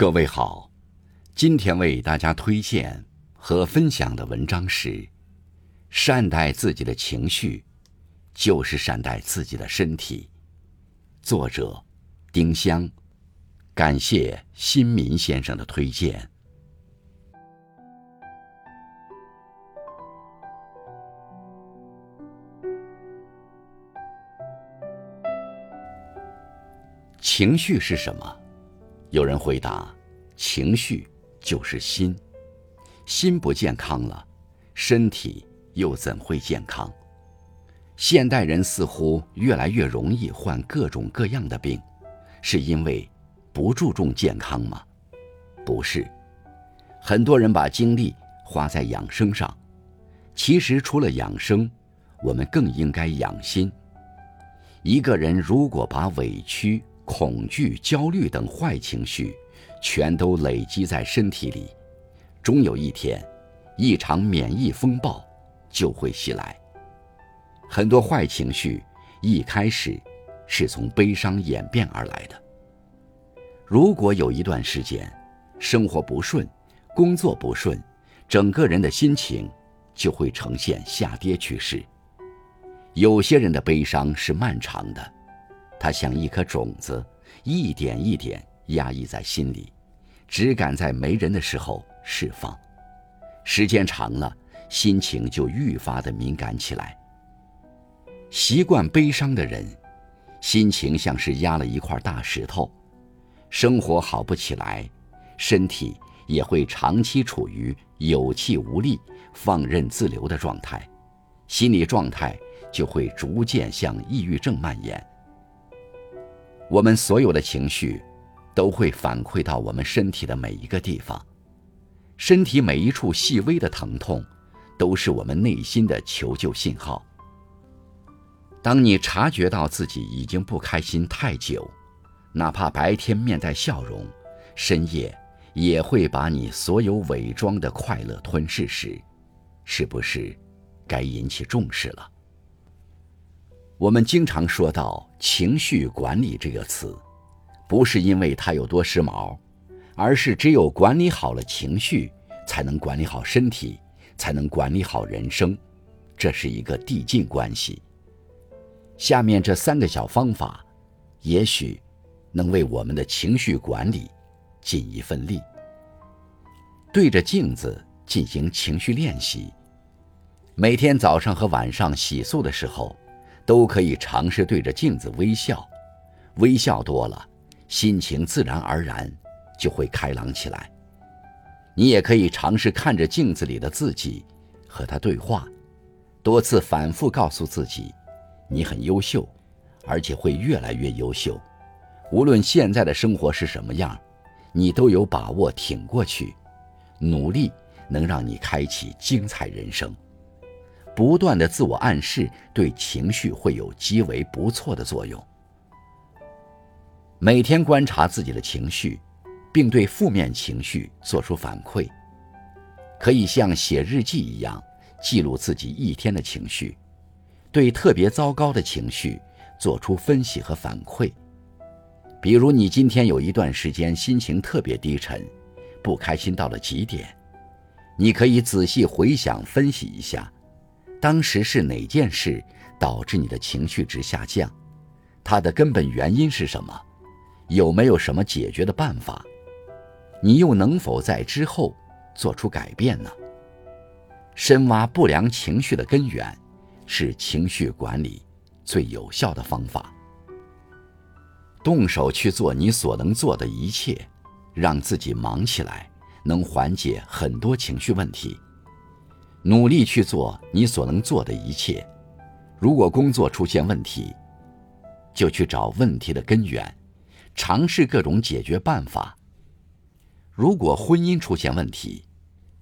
各位好，今天为大家推荐和分享的文章是：善待自己的情绪，就是善待自己的身体。作者：丁香，感谢新民先生的推荐。情绪是什么？有人回答：情绪就是心，心不健康了，身体又怎会健康？现代人似乎越来越容易患各种各样的病，是因为不注重健康吗？不是，很多人把精力花在养生上，其实除了养生，我们更应该养心。一个人如果把委屈，恐惧、焦虑等坏情绪，全都累积在身体里，终有一天，一场免疫风暴就会袭来。很多坏情绪一开始是从悲伤演变而来的。如果有一段时间，生活不顺，工作不顺，整个人的心情就会呈现下跌趋势。有些人的悲伤是漫长的。它像一颗种子，一点一点压抑在心里，只敢在没人的时候释放。时间长了，心情就愈发的敏感起来。习惯悲伤的人，心情像是压了一块大石头，生活好不起来，身体也会长期处于有气无力、放任自流的状态，心理状态就会逐渐向抑郁症蔓延。我们所有的情绪，都会反馈到我们身体的每一个地方。身体每一处细微的疼痛，都是我们内心的求救信号。当你察觉到自己已经不开心太久，哪怕白天面带笑容，深夜也会把你所有伪装的快乐吞噬时，是不是该引起重视了？我们经常说到“情绪管理”这个词，不是因为它有多时髦，而是只有管理好了情绪，才能管理好身体，才能管理好人生，这是一个递进关系。下面这三个小方法，也许能为我们的情绪管理尽一份力。对着镜子进行情绪练习，每天早上和晚上洗漱的时候。都可以尝试对着镜子微笑，微笑多了，心情自然而然就会开朗起来。你也可以尝试看着镜子里的自己，和他对话，多次反复告诉自己，你很优秀，而且会越来越优秀。无论现在的生活是什么样，你都有把握挺过去。努力能让你开启精彩人生。不断的自我暗示对情绪会有极为不错的作用。每天观察自己的情绪，并对负面情绪做出反馈，可以像写日记一样记录自己一天的情绪，对特别糟糕的情绪做出分析和反馈。比如你今天有一段时间心情特别低沉，不开心到了极点，你可以仔细回想分析一下。当时是哪件事导致你的情绪值下降？它的根本原因是什么？有没有什么解决的办法？你又能否在之后做出改变呢？深挖不良情绪的根源，是情绪管理最有效的方法。动手去做你所能做的一切，让自己忙起来，能缓解很多情绪问题。努力去做你所能做的一切。如果工作出现问题，就去找问题的根源，尝试各种解决办法。如果婚姻出现问题，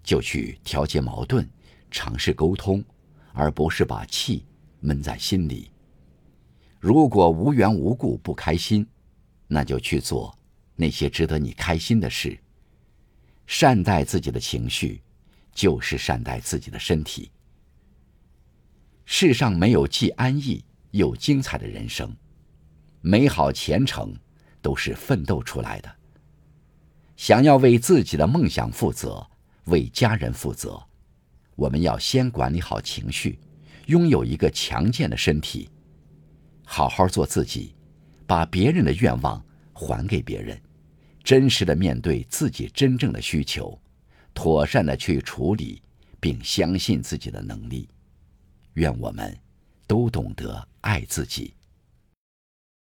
就去调节矛盾，尝试沟通，而不是把气闷在心里。如果无缘无故不开心，那就去做那些值得你开心的事。善待自己的情绪。就是善待自己的身体。世上没有既安逸又精彩的人生，美好前程都是奋斗出来的。想要为自己的梦想负责，为家人负责，我们要先管理好情绪，拥有一个强健的身体，好好做自己，把别人的愿望还给别人，真实的面对自己真正的需求，妥善的去处理，并相信自己的能力。愿我们都懂得爱自己。